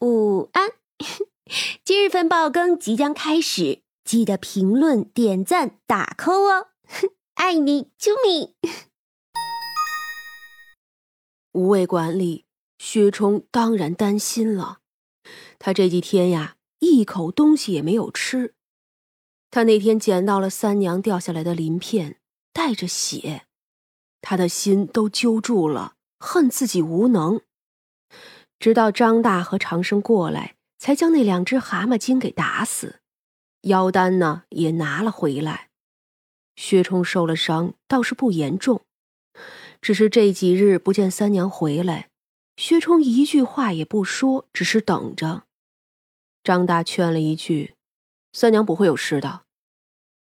午安，今日份爆更即将开始，记得评论、点赞、打 call 哦，爱你，啾咪。无味馆里，薛冲当然担心了。他这几天呀，一口东西也没有吃。他那天捡到了三娘掉下来的鳞片，带着血，他的心都揪住了，恨自己无能。直到张大和长生过来，才将那两只蛤蟆精给打死，妖丹呢也拿了回来。薛冲受了伤，倒是不严重。只是这几日不见三娘回来，薛冲一句话也不说，只是等着。张大劝了一句：“三娘不会有事的。”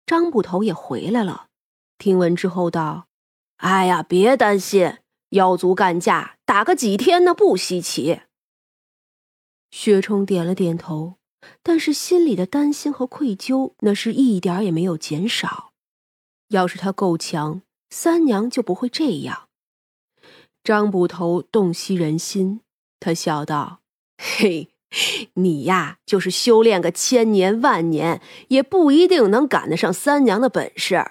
张捕头也回来了，听闻之后道：“哎呀，别担心，妖族干架打个几天那不稀奇。”薛冲点了点头，但是心里的担心和愧疚那是一点也没有减少。要是他够强。三娘就不会这样。张捕头洞悉人心，他笑道：“嘿，你呀，就是修炼个千年万年，也不一定能赶得上三娘的本事。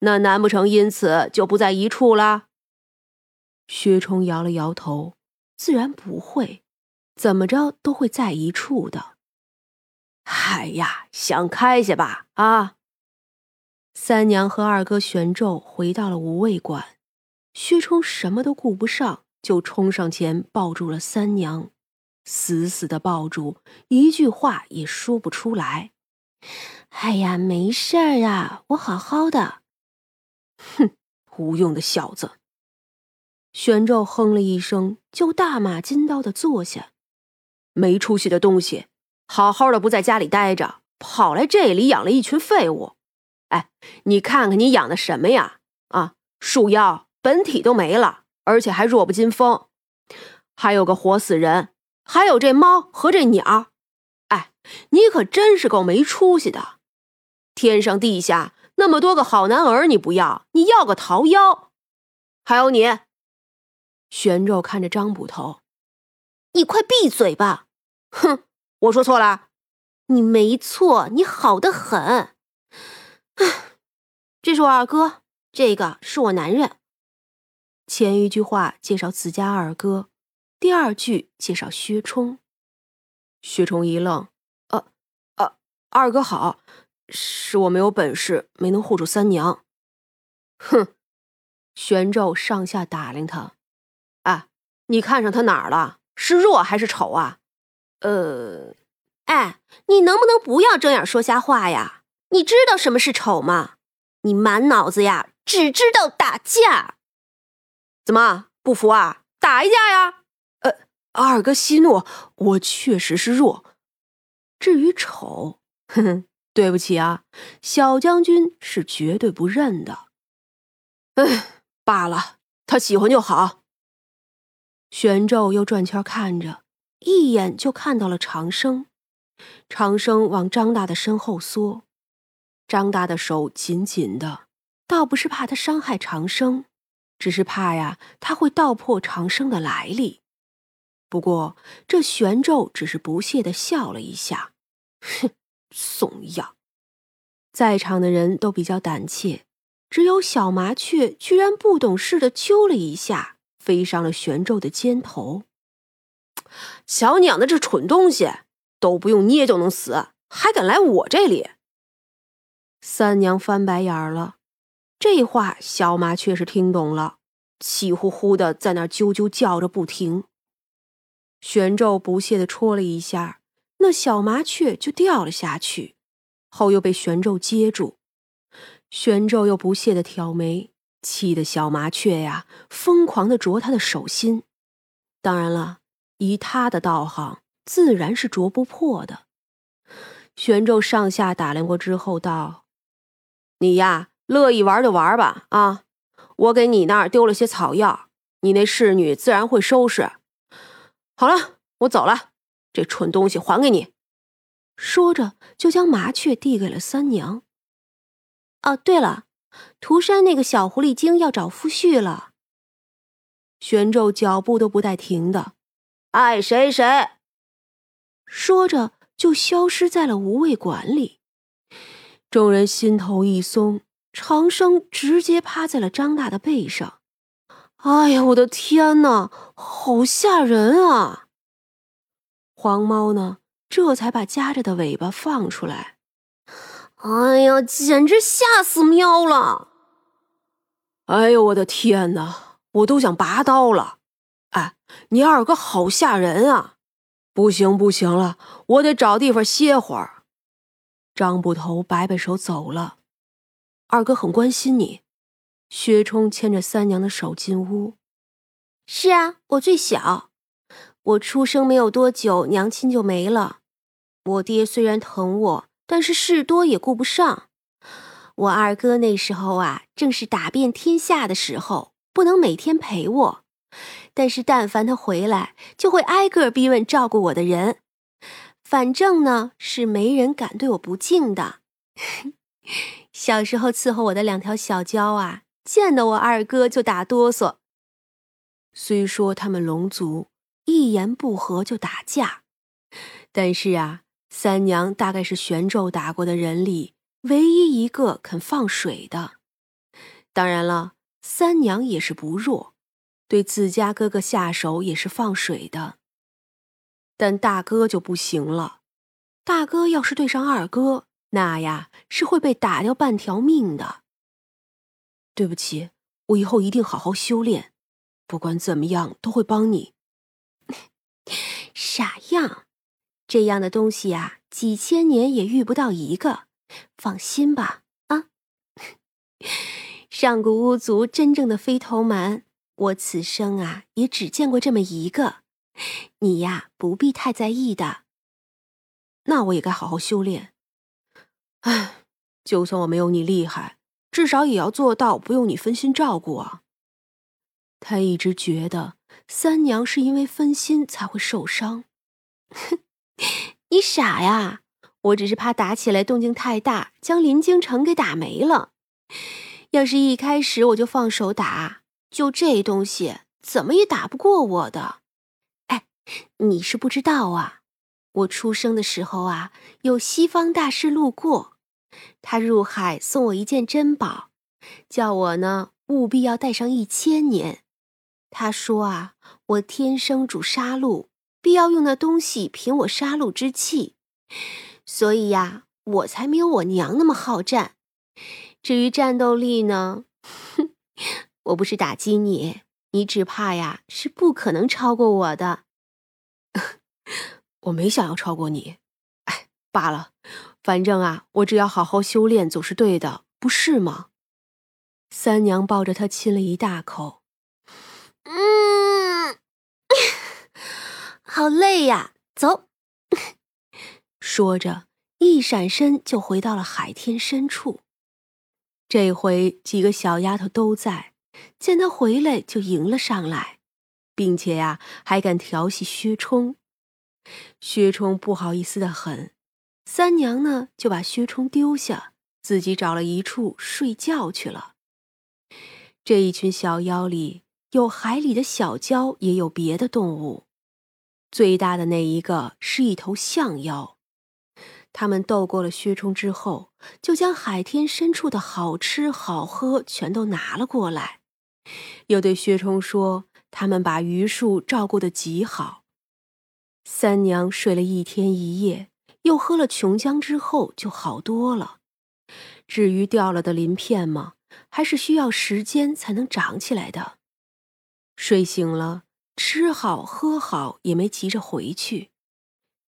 那难不成因此就不在一处了？”薛冲摇了摇头，自然不会，怎么着都会在一处的。哎呀，想开些吧，啊！三娘和二哥玄宙回到了无畏馆，薛冲什么都顾不上，就冲上前抱住了三娘，死死的抱住，一句话也说不出来。哎呀，没事儿呀，我好好的。哼，无用的小子！玄宙哼了一声，就大马金刀的坐下。没出息的东西，好好的不在家里待着，跑来这里养了一群废物。哎，你看看你养的什么呀？啊，树妖本体都没了，而且还弱不禁风，还有个活死人，还有这猫和这鸟。哎，你可真是够没出息的！天上地下那么多个好男儿，你不要，你要个桃妖。还有你，玄宙看着张捕头，你快闭嘴吧！哼，我说错了，你没错，你好的很。这是我二哥，这个是我男人。前一句话介绍自家二哥，第二句介绍薛冲。薛冲一愣：“呃，呃，二哥好，是我没有本事，没能护住三娘。”哼！玄宙上下打量他：“啊，你看上他哪儿了？是弱还是丑啊？”呃，哎，你能不能不要睁眼说瞎话呀？你知道什么是丑吗？你满脑子呀，只知道打架。怎么不服啊？打一架呀！呃，二哥息怒，我确实是弱。至于丑，哼哼，对不起啊，小将军是绝对不认的。哎，罢了，他喜欢就好。玄宙又转圈看着，一眼就看到了长生。长生往张大的身后缩。张大的手紧紧的，倒不是怕他伤害长生，只是怕呀，他会道破长生的来历。不过这玄咒只是不屑的笑了一下，哼，怂样。在场的人都比较胆怯，只有小麻雀居然不懂事的啾了一下，飞上了玄咒的肩头。小娘的这蠢东西，都不用捏就能死，还敢来我这里！三娘翻白眼了，这话小麻雀是听懂了，气呼呼的在那啾啾叫着不停。玄咒不屑的戳了一下，那小麻雀就掉了下去，后又被玄咒接住。玄咒又不屑的挑眉，气得小麻雀呀疯狂的啄他的手心。当然了，以他的道行，自然是啄不破的。玄宙上下打量过之后道。你呀，乐意玩就玩吧啊！我给你那儿丢了些草药，你那侍女自然会收拾。好了，我走了，这蠢东西还给你。说着，就将麻雀递给了三娘。哦，对了，涂山那个小狐狸精要找夫婿了。玄宙脚步都不带停的，爱谁谁。说着就消失在了无味馆里。众人心头一松，长生直接趴在了张大的背上。哎呀，我的天哪，好吓人啊！黄猫呢，这才把夹着的尾巴放出来。哎呀，简直吓死喵了！哎呦，我的天哪，我都想拔刀了！哎，你二哥好吓人啊！不行不行了，我得找地方歇会儿。张捕头摆摆手走了。二哥很关心你。薛冲牵着三娘的手进屋。是啊，我最小，我出生没有多久，娘亲就没了。我爹虽然疼我，但是事多也顾不上。我二哥那时候啊，正是打遍天下的时候，不能每天陪我。但是，但凡他回来，就会挨个逼问照顾我的人。反正呢，是没人敢对我不敬的。小时候伺候我的两条小娇啊，见到我二哥就打哆嗦。虽说他们龙族一言不合就打架，但是啊，三娘大概是玄咒打过的人里唯一一个肯放水的。当然了，三娘也是不弱。对自家哥哥下手也是放水的，但大哥就不行了。大哥要是对上二哥，那呀是会被打掉半条命的。对不起，我以后一定好好修炼，不管怎么样都会帮你。傻样，这样的东西呀，几千年也遇不到一个。放心吧，啊，上古巫族真正的飞头蛮。我此生啊，也只见过这么一个，你呀不必太在意的。那我也该好好修炼。唉，就算我没有你厉害，至少也要做到不用你分心照顾啊。他一直觉得三娘是因为分心才会受伤。哼，你傻呀！我只是怕打起来动静太大，将林京城给打没了。要是一开始我就放手打。就这东西，怎么也打不过我的。哎，你是不知道啊，我出生的时候啊，有西方大师路过，他入海送我一件珍宝，叫我呢务必要带上一千年。他说啊，我天生主杀戮，必要用那东西凭我杀戮之气，所以呀，我才没有我娘那么好战。至于战斗力呢，哼。我不是打击你，你只怕呀是不可能超过我的。我没想要超过你，哎，罢了，反正啊，我只要好好修炼总是对的，不是吗？三娘抱着他亲了一大口，好累呀，走。说着，一闪身就回到了海天深处。这回几个小丫头都在。见他回来，就迎了上来，并且呀，还敢调戏薛冲。薛冲不好意思的很，三娘呢就把薛冲丢下，自己找了一处睡觉去了。这一群小妖里，有海里的小蛟，也有别的动物。最大的那一个是一头象妖。他们斗过了薛冲之后，就将海天深处的好吃好喝全都拿了过来。又对薛冲说：“他们把榆树照顾得极好。”三娘睡了一天一夜，又喝了琼浆之后就好多了。至于掉了的鳞片嘛，还是需要时间才能长起来的。睡醒了，吃好喝好，也没急着回去。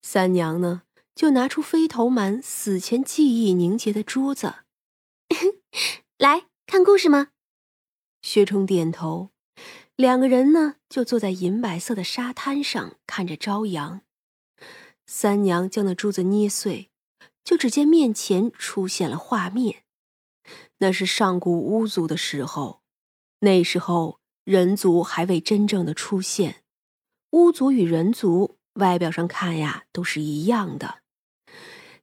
三娘呢，就拿出飞头蛮死前记忆凝结的珠子，来看故事吗？薛冲点头，两个人呢就坐在银白色的沙滩上看着朝阳。三娘将那珠子捏碎，就只见面前出现了画面，那是上古巫族的时候。那时候人族还未真正的出现，巫族与人族外表上看呀都是一样的，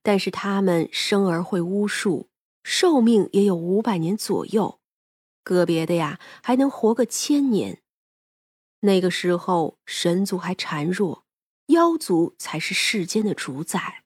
但是他们生而会巫术，寿命也有五百年左右。个别的呀，还能活个千年。那个时候，神族还孱弱，妖族才是世间的主宰。